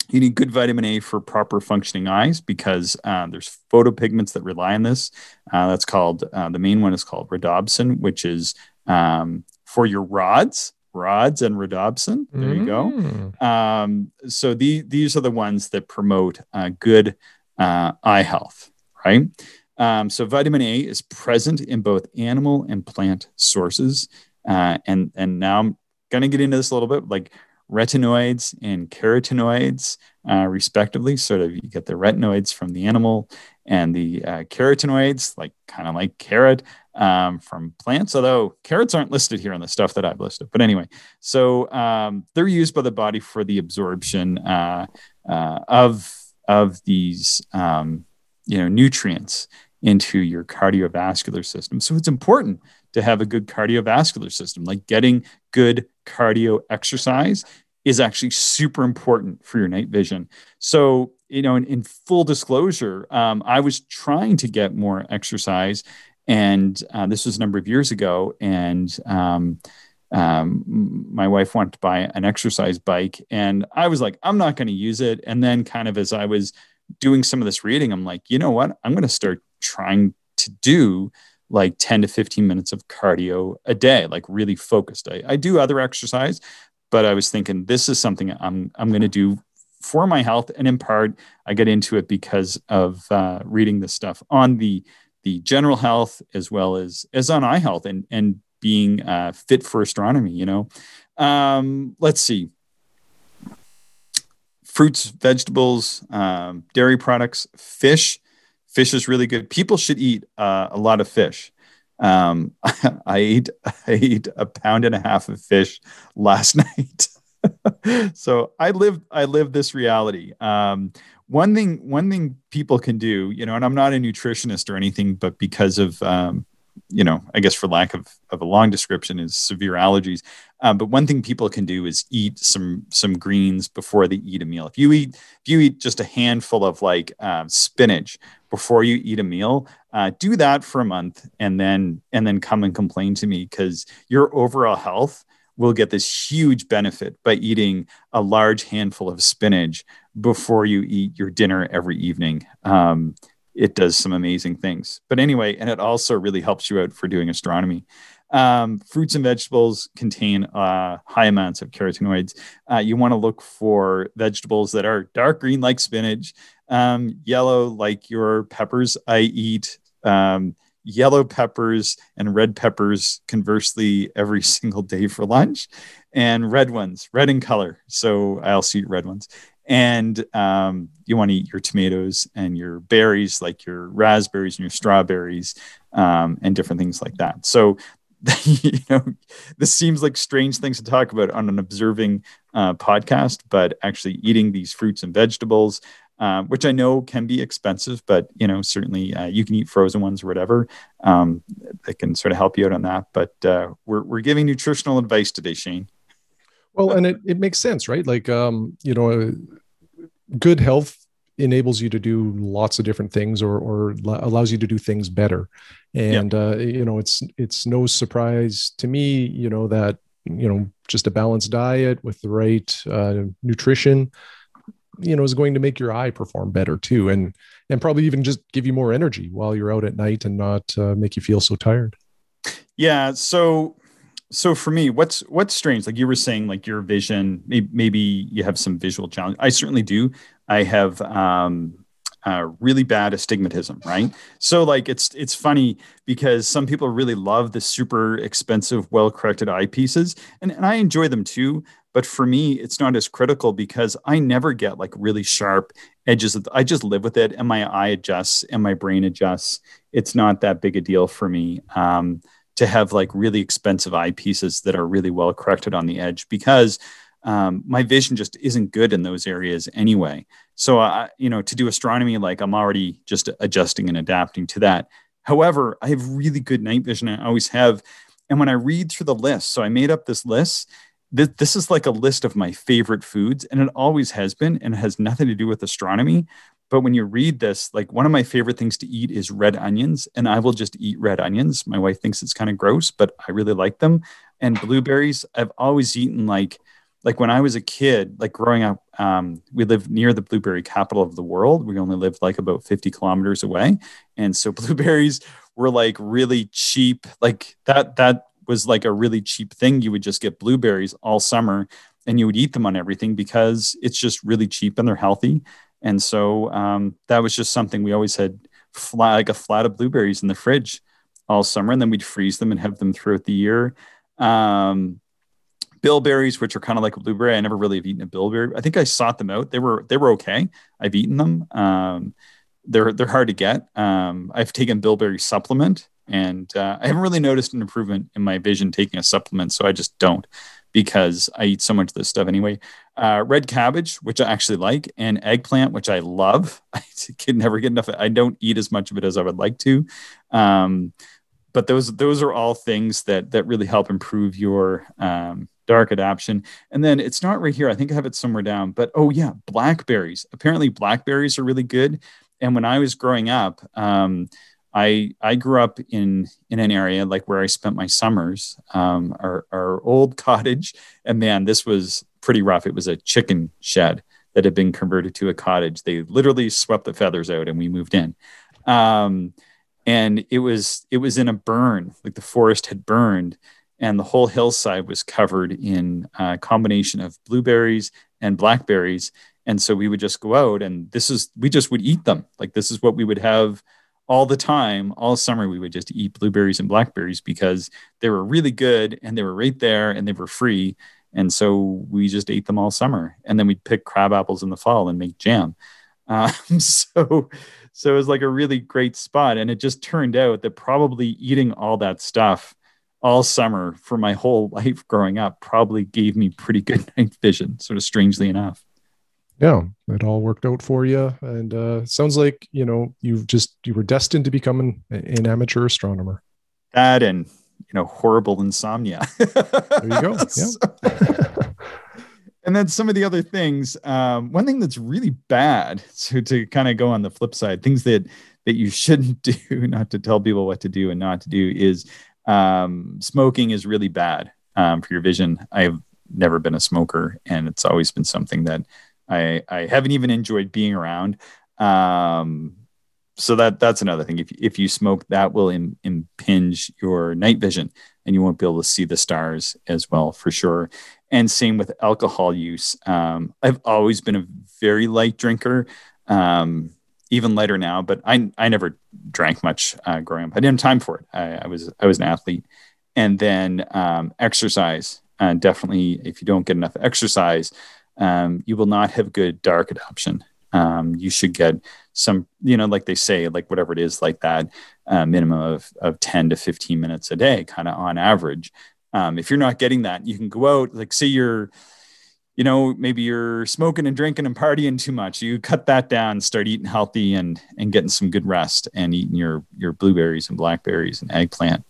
You need good vitamin A for proper functioning eyes because uh, there's photopigments that rely on this. Uh, that's called uh, the main one is called rhodopsin, which is um, for your rods rods and rhodopsin. There you go. Mm. Um, so the, these are the ones that promote uh, good uh, eye health, right? Um, so vitamin A is present in both animal and plant sources. Uh, and, and now I'm going to get into this a little bit like retinoids and carotenoids, uh, respectively. Sort of you get the retinoids from the animal and the uh, carotenoids, like kind of like carrot, um, from plants, although carrots aren't listed here on the stuff that I've listed. But anyway, so um, they're used by the body for the absorption uh, uh, of of these um, you know nutrients into your cardiovascular system. So it's important to have a good cardiovascular system. Like getting good cardio exercise is actually super important for your night vision. So you know, in, in full disclosure, um, I was trying to get more exercise and uh, this was a number of years ago. And um, um, my wife wanted to buy an exercise bike. And I was like, I'm not going to use it. And then, kind of as I was doing some of this reading, I'm like, you know what? I'm going to start trying to do like 10 to 15 minutes of cardio a day, like really focused. I, I do other exercise, but I was thinking this is something I'm I'm going to do for my health, and in part, I get into it because of uh, reading this stuff on the the general health as well as as on eye health and and being uh, fit for astronomy. You know, um, let's see. Fruits, vegetables, um, dairy products, fish. Fish is really good. People should eat uh, a lot of fish. Um, (laughs) I ate I ate a pound and a half of fish last (laughs) night. so I live I live this reality. Um, one thing one thing people can do you know and i'm not a nutritionist or anything but because of um, you know i guess for lack of, of a long description is severe allergies. Um, but one thing people can do is eat some some greens before they eat a meal. If you eat if you eat just a handful of like uh, spinach before you eat a meal uh, do that for a month and then and then come and complain to me because your overall health will get this huge benefit by eating a large handful of spinach before you eat your dinner every evening. Um, it does some amazing things. But anyway, and it also really helps you out for doing astronomy. Um, fruits and vegetables contain uh, high amounts of carotenoids. Uh, you want to look for vegetables that are dark green, like spinach, um, yellow, like your peppers. I eat um, yellow peppers and red peppers conversely every (laughs) single day for lunch, and red ones, red in color. So I'll see red ones. And um, you want to eat your tomatoes and your berries, like your raspberries and your strawberries, um, and different things like that. So (laughs) you know, this seems like strange things to talk about on an observing uh, podcast, but actually eating these fruits and vegetables, uh, which I know can be expensive, but you know, certainly uh, you can eat frozen ones or whatever. Um, that can sort of help you out on that. But uh, we're we're giving nutritional advice today, Shane. Well, and it, it makes sense, right? Like, um, you know, good health enables you to do lots of different things or, or allows you to do things better and uh, you know it's it's no surprise to me you know that you know just a balanced diet with the right uh, nutrition you know is going to make your eye perform better too and and probably even just give you more energy while you're out at night and not uh, make you feel so tired yeah so so for me what's what's strange like you were saying like your vision maybe, you have some visual challenge i certainly do i have um uh, really bad astigmatism, right? So like it's it's funny because some people really love the super expensive, well corrected eyepieces, and, and I enjoy them too. But for me, it's not as critical because I never get like really sharp edges. I just live with it, and my eye adjusts, and my brain adjusts. It's not that big a deal for me. Um, to have like really expensive eyepieces that are really well corrected on the edge because um, my vision just isn't good in those areas anyway. So, I, you know, to do astronomy, like I'm already just adjusting and adapting to that. However, I have really good night vision. I always have. And when I read through the list, so I made up this list. This, this is like a list of my favorite foods, and it always has been, and it has nothing to do with astronomy. But when you read this, like one of my favorite things to eat is red onions, and I will just eat red onions. My wife thinks it's kind of gross, but I really like them. And blueberries, I've always eaten like like when I was a kid, like growing up, um, we lived near the blueberry capital of the world. We only lived like about 50 kilometers away. And so (laughs) blueberries were like really cheap. Like that, that was like a really cheap thing. You would just get blueberries all summer and you would eat them on everything because it's just really cheap and they're healthy. And so um, that was just something we always had flat, like a flat of blueberries in the fridge all summer. And then we'd freeze them and have them throughout the year. Um, bilberries, which are kind of like a blueberry. I never really have eaten a bilberry. I think I sought them out. They were they were okay. I've eaten them. Um, they're they're hard to get. Um, I've taken bilberry supplement, and uh, I haven't really noticed an improvement in my vision taking a supplement. So I just don't because I eat so much of this stuff anyway. Uh, red cabbage, which I actually like, and eggplant, which I love. (laughs) I can never get enough. I don't eat as much of it as I would like to. Um, but those those are all things that that really help improve your um, dark adaption. And then it's not right here. I think I have it somewhere down. But oh yeah, blackberries. Apparently blackberries are really good. And when I was growing up, um, I I grew up in in an area like where I spent my summers. Um, our our old (laughs) cottage, and man, this was pretty rough. It was a chicken shed that had been converted to a cottage. They literally swept the feathers out, and we moved in. Um, and it was it was in a burn, like the forest had burned, and the whole hillside was covered in a combination of blueberries and blackberries and so we would just go out and this is we just would eat them like this is what we would have all the time all summer we would just eat blueberries and blackberries because they were really good and they were right there and they were free. And so we just ate them all summer. And then we'd pick crab apples in the fall and make jam. Um, (laughs) so so it was like a really great spot. And it just turned out that probably eating all that stuff all summer for my whole (laughs) life growing up probably gave me pretty good (laughs) night vision, sort of strangely enough. Yeah, it all worked out for you. And uh, sounds like, you know, you've just, you were destined to become an, an amateur astronomer. That and, you know, horrible insomnia. there you go. (laughs) Yeah. (laughs) and then some of the other things, um, one thing that's really bad, so to kind of go on the flip side, things that, that you shouldn't (laughs) do, not to tell people what to do and not to do is um, smoking is really bad um, for your vision. I've never been a smoker, and it's always been something that I, I haven't even enjoyed being around. Um, so that that's another thing. If if you smoke, that will Im, impinge your night vision, and you won't be able to see the stars as well for sure. And same with alcohol use. Um, I've always been a very light drinker, um, even lighter now. But I I never drank much uh, growing up. I didn't have time for it. I, I was I was an athlete, and then um, exercise. Uh, definitely, if you don't get enough exercise, um, you will not have good dark adaption. Um, you should get some, you know, like they say, like whatever it is, like that uh, minimum of, of 10 to 15 minutes a day, kind of on average. Um, if you're not getting that, you can go out, like say you're, you know, maybe you're smoking and drinking and partying too much. You cut that down, start eating healthy and and getting some good rest and eating your your blueberries and blackberries and eggplant.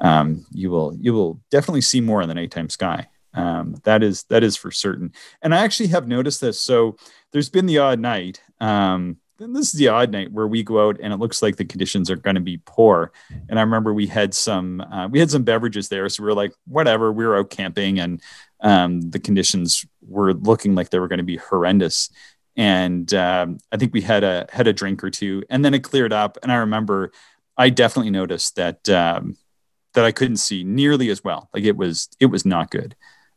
Um, you will you will definitely see more in the nighttime sky. Um, that is that is for certain. And I actually have noticed this. So there's been the odd night. Um, this is the odd night where we go out and it looks like the conditions are going to be poor. And I remember we had some uh, we had some beverages there, so we were like, whatever. We were out camping, and um, the conditions were looking like they were going to be horrendous. And um, I think we had a had a drink or two, and then it cleared up. And I remember I definitely noticed that um, that I couldn't see nearly as well. Like it was it was not good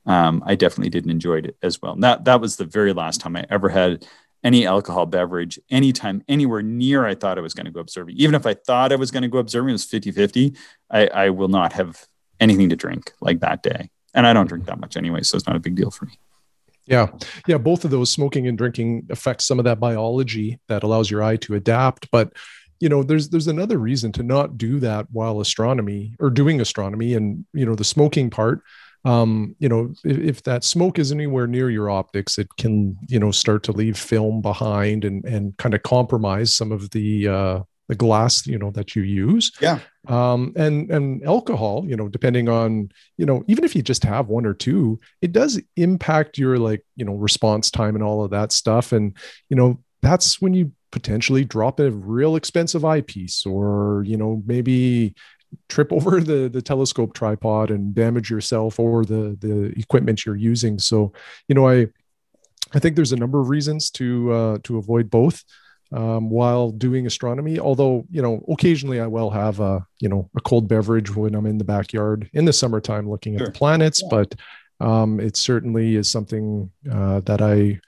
um, I definitely didn't enjoy it as well. that that was the very last time I ever had any alcohol beverage anytime anywhere near I thought I was going to go observing. Even if I thought I was going to go observing, it was 50 50. I, I will not have anything to drink like that day. And I don't drink that much anyway, so it's not a big deal for me. Yeah. Yeah. Both of those smoking and drinking affect some of that biology that allows your eye to adapt. But you know there's there's another reason to not do that while astronomy or doing astronomy and you know the smoking part um, you know, if, if, that smoke is anywhere near your optics, it can, you know, start to leave film behind and and kind of compromise some of the uh, the glass, you know, that you use. Yeah. Um, and and alcohol, you know, depending on, you know, even if you just have one or two, it does impact your like, you know, response time and all of that stuff. And you know, that's when you potentially drop a real expensive eyepiece or you know maybe trip over the the telescope tripod and damage yourself or the the equipment you're using so you know i i think there's a number of reasons to uh, to avoid both um, while doing astronomy although you know occasionally i will have a you know a cold beverage when i'm in the backyard in the summertime looking sure. at the planets yeah. but um, it certainly is something uh, that i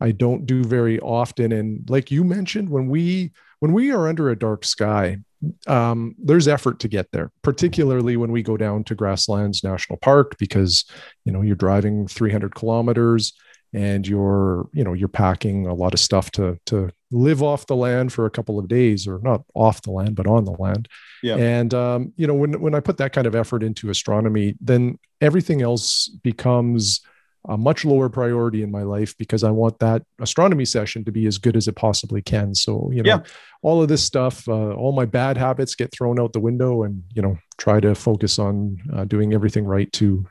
i don't do very often and like you mentioned when we when we are under a dark sky um, there's effort to get there, particularly when we go down to Grasslands National Park, because you know you're driving 300 kilometers and you're you know you're packing a lot of stuff to to live off the land for a couple of days, or not off the land, but on the land. Yeah. And um, you know when when I put that kind of effort into astronomy, then everything else becomes a much lower priority in my life because I want that astronomy session to be as good as it possibly can. So, you know, yeah. all of this stuff, uh, all my bad habits get thrown out the window and, you know, try to focus on uh, doing everything right to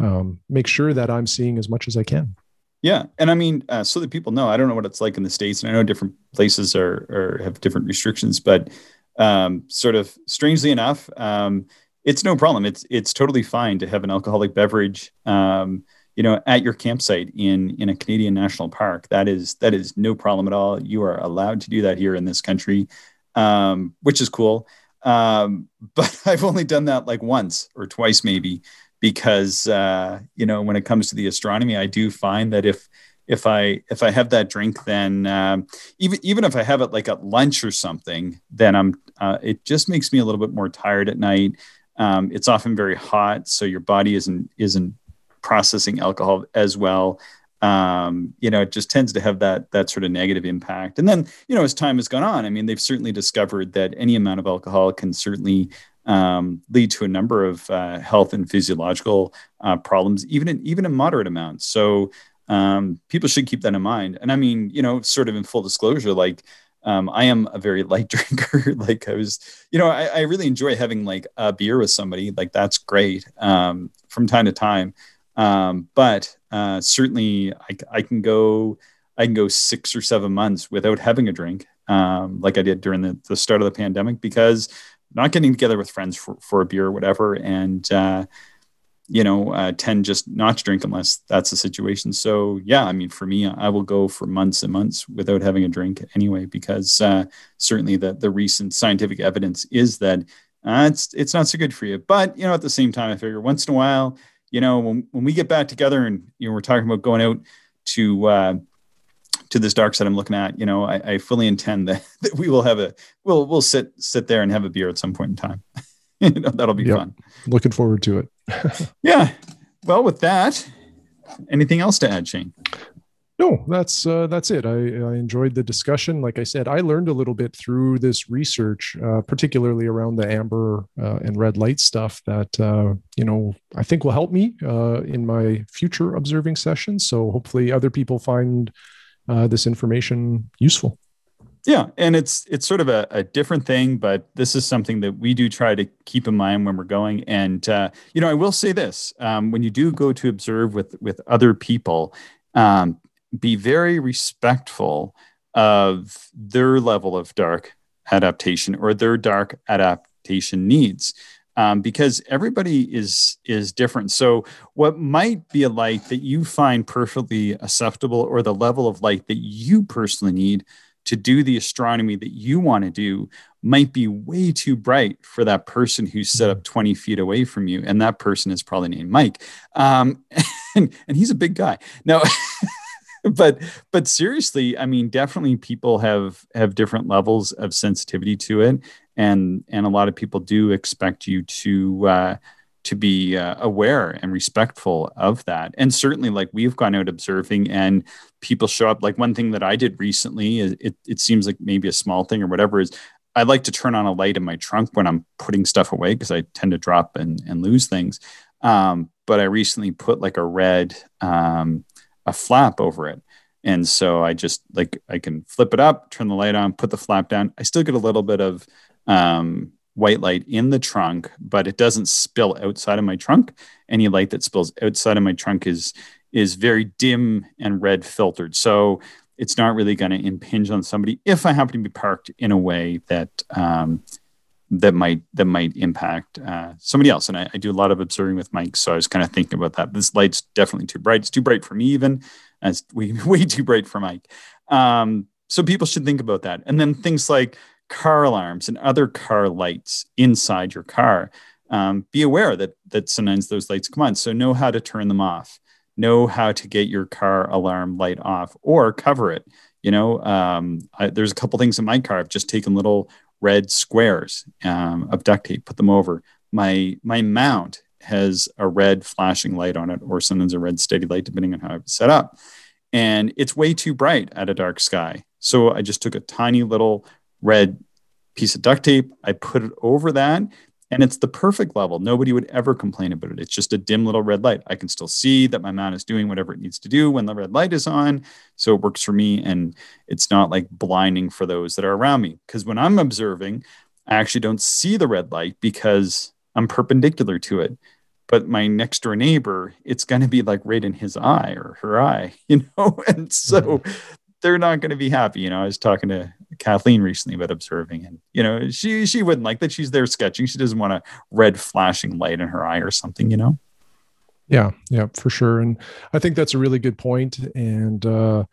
um, make sure that I'm seeing as much as I can. Yeah. And I mean, uh, so that people know, I don't know what it's like in the States and I know different places are, are have different restrictions, but um, sort of strangely enough, um, it's no problem. It's, it's totally fine to have an alcoholic beverage. Um, you know at your campsite in in a Canadian national park that is that is no problem at all you are allowed to do that here in this country um, which is cool um, (laughs) but I've only done that like once or twice maybe because uh, you know when it comes to the astronomy I do find that if if I if I have that drink, then um, even even if I have it like at lunch or something, then I'm uh, it just makes me a little bit more tired at night. Um, it's often very hot, so your body isn't isn't processing alcohol as well um, you know, it just tends to have that that sort of negative impact. And then, you know, as time has gone on, I mean, they've certainly discovered that any amount of alcohol can certainly um, lead to a number of uh, health and physiological uh, problems, even in even in moderate amounts. So um, people should keep that in mind. And I mean, you know, sort of in full disclosure, like. Um, I am a very (laughs) light drinker. like I was, you know, I, I, really enjoy having like a beer with somebody. Like that's great um, from time to time. Um, but uh, certainly, I, I, can go I can go six or seven months without having a drink, um, like I did during the, the start of the pandemic, because not getting together with friends for, for a beer or whatever, and uh, you know, uh, tend just not to drink unless that's the situation. So yeah, I mean, for me, I will go for months and months without having a drink anyway, because uh, certainly the the recent scientific evidence is that uh, it's it's not so good for you. But you know, at the same time, I figure once in a while, you know, when when we get back together and you know we're talking about going out to uh, to this dark side I'm looking at, you know, I, I fully intend that, (laughs) that we will have a we'll we'll sit sit there and have a beer at some point in time. (laughs) you know, that'll be yep. fun. Looking forward to it. (laughs) yeah. Well, with that, anything else to add, Shane? No, that's uh, that's it. I, I enjoyed the discussion. Like I said, I learned a little bit through this research, uh, particularly around the amber uh, and red light stuff. That uh, you know, I think will help me uh, in my future observing sessions. So hopefully, other people find uh, this information useful. Yeah, and it's it's sort of a, a, different thing, but this is something that we do try to keep in mind when we're going. And you know, I will say this: um, when you do go to observe with with other people, um, be very respectful of their level of dark adaptation or their dark adaptation needs. Um, because everybody is is different. So what might be a light that you find perfectly acceptable, or the level of light that you personally need to do the astronomy that you want to do might be way too bright for that person who's set up 20 feet away from you. And that person is probably named Mike. Um, (laughs) and, and he's a big guy. No. (laughs) (laughs) but but seriously i mean definitely people have have different levels of sensitivity to it and and a lot of people do expect you to uh to be uh, aware and respectful of that. And certainly, like we've gone out observing, and people show up. Like one thing that I did recently, is it, it seems like maybe a small thing or whatever, is I like to turn on a light in my trunk when I'm putting stuff away because I tend to drop and, and lose things. Um, but I recently put like a red um, a flap over it. And so I just like I can flip it up, turn the light on, put the flap down. I still get a little bit of um, white light in the trunk, but it doesn't spill outside of my trunk. Any light that spills outside of my trunk is is very dim and red filtered. So it's not really going to impinge on somebody if I happen to be parked in a way that um, that might that might impact uh, somebody else. And I, I, do a lot of observing with Mike, so I was kind of thinking about that. This light's definitely too bright. It's too bright for me, even. It's (laughs) way, way too bright for Mike. Um, so people should think about that. And then things like car alarms and other car lights inside your car. Um, be aware that that sometimes those lights come on. So know how to turn them off. Know how to get your car alarm light off or cover it. You know, um, I, there's a couple things in my car. I've just taken little red squares um, of duct tape, put them over. My my mount has a red flashing light on it, or sometimes a red steady light, depending on how I've set up. And it's way too bright at a dark sky. So I just took a tiny little red piece of duct tape. I put it over that and it's the perfect level. Nobody would ever complain about it. It's just a dim little red light. I can still see that my mount is doing whatever it needs to do when the red light is on. So it works for me. And it's not like blinding for those that are around me. Because when I'm observing, I actually don't see the red light because I'm perpendicular to it. But my next door neighbor, it's going to be like right in his eye or her eye, (laughs) you know? And so mm-hmm they're not going to be happy. You know, I was talking to Kathleen recently about observing, and you know, she she wouldn't like that. She's there sketching. She doesn't want a red flashing light in her eye or something. You know. Yeah, yeah, for sure. And I think that's a really good point. And uh,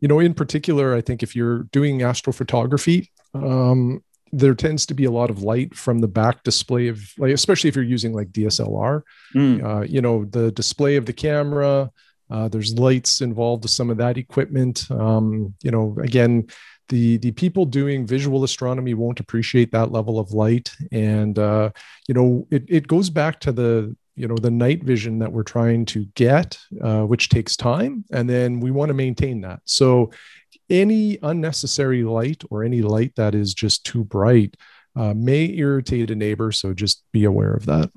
you know, in particular, I think if you're doing astrophotography, um, there tends to be a lot of light from the back display of like, especially if you're using like DSLR. Mm. Uh, you know, the display of the camera uh, there's lights involved with some of that equipment. Um, you know, again, the the people doing visual astronomy won't appreciate that level of light, and uh, you know, it it goes back to the you know the night vision that we're trying to get, uh, which takes time, and then we want to maintain that. So, any unnecessary light or any light that is just too bright uh, may irritate a neighbor. So just be aware of that.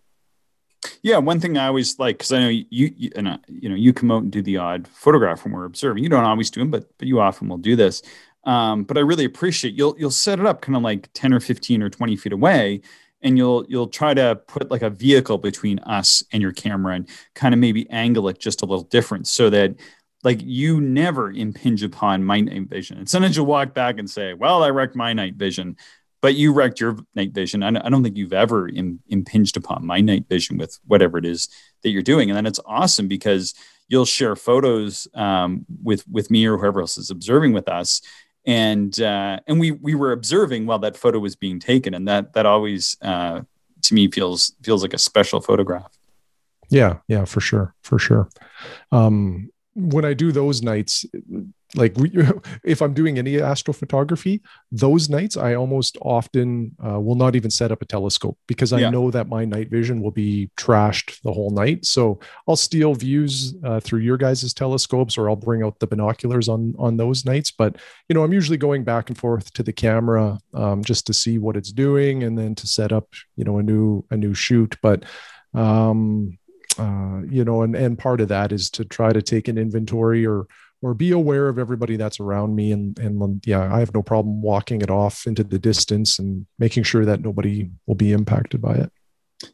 Yeah, one thing I always like because I know you, you and uh, you know you come out and do the odd photograph when we're observing. You don't always do them, but but you often will do this. Um, but I really appreciate you'll you'll set it up kind of like ten or fifteen or twenty feet away, and you'll you'll try to put like a vehicle between us and your camera and kind of maybe angle it just a little different so that like you never impinge upon my night vision. And sometimes you'll walk back and say, "Well, I wrecked my night vision." But you wrecked your night vision. I don't think you've ever Im- impinged upon my night vision with whatever it is that you're doing. And then it's awesome because you'll share photos um, with with me or whoever else is observing with us, and uh, and we we were observing while that photo was being taken, and that that always uh, to me feels feels like a special photograph. Yeah, yeah, for sure, for sure. Um, when I do those nights, like (laughs) if I'm doing any astrophotography, those nights I almost often uh, will not even set up a telescope because I yeah. know that my night vision will be trashed the whole night. So I'll steal views uh, through your guys' telescopes, or I'll bring out the binoculars on on those nights. But you know, I'm usually going back and forth to the camera um, just to see what it's doing, and then to set up you know a new a new shoot. But um, uh, you know, and and part of that is to try to take an inventory or or be aware of everybody that's around me and and yeah i have no problem walking it off into the distance and making sure that nobody will be impacted by it.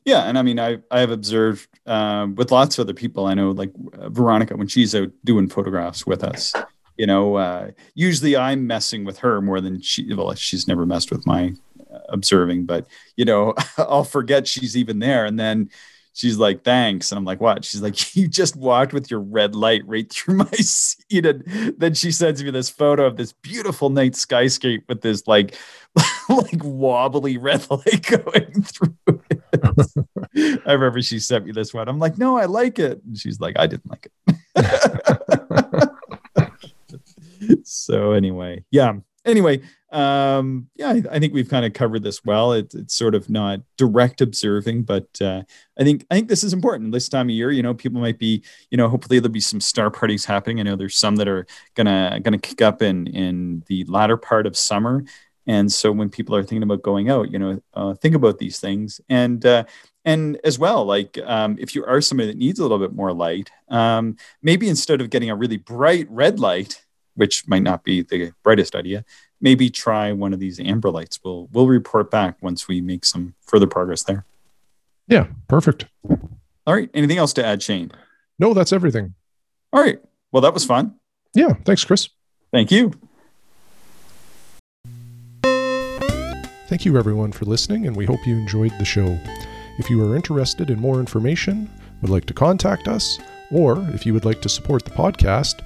Yeah and i mean i i have observed um, with lots of other people i know like uh, veronica when she's out doing photographs with us you know uh, usually i'm messing with her more than she well she's never messed with my uh, observing but you know (laughs) i'll forget she's even there. And then she's like, thanks. And I'm like, what? She's like, you just walked with your red light right through (laughs) my seat. And then she sends me this photo of this beautiful night skyscape with this like, (laughs) like wobbly red light (laughs) going through it. I remember she sent me this one. I'm like, no, I like it. And she's like, I didn't like it. so anyway, yeah. Anyway, um, yeah, I, I, think we've kind of covered this well. It, it's sort of not direct observing, but uh, I think I think this is important. This time of year, you know, people might be, you know, hopefully there'll be some star parties happening. I know there's some that are gonna gonna kick up in in the latter part of summer, and so when people are thinking about going out, you know, uh, think about these things and. Uh, and as well, like um, if you are somebody that needs a little bit more light, um, maybe instead of getting a really bright red light, which might not be the brightest idea, maybe try one of these amber lights. We'll we'll report back once we make some further progress there. Yeah, perfect. All right. Anything else to add, Shane? No, that's everything. All right. Well, that was fun. Yeah. Thanks, Chris. Thank you. Thank you, everyone, for listening, and we hope you enjoyed the show. If you are interested in more information, would like to contact us, or if you would like to support the podcast,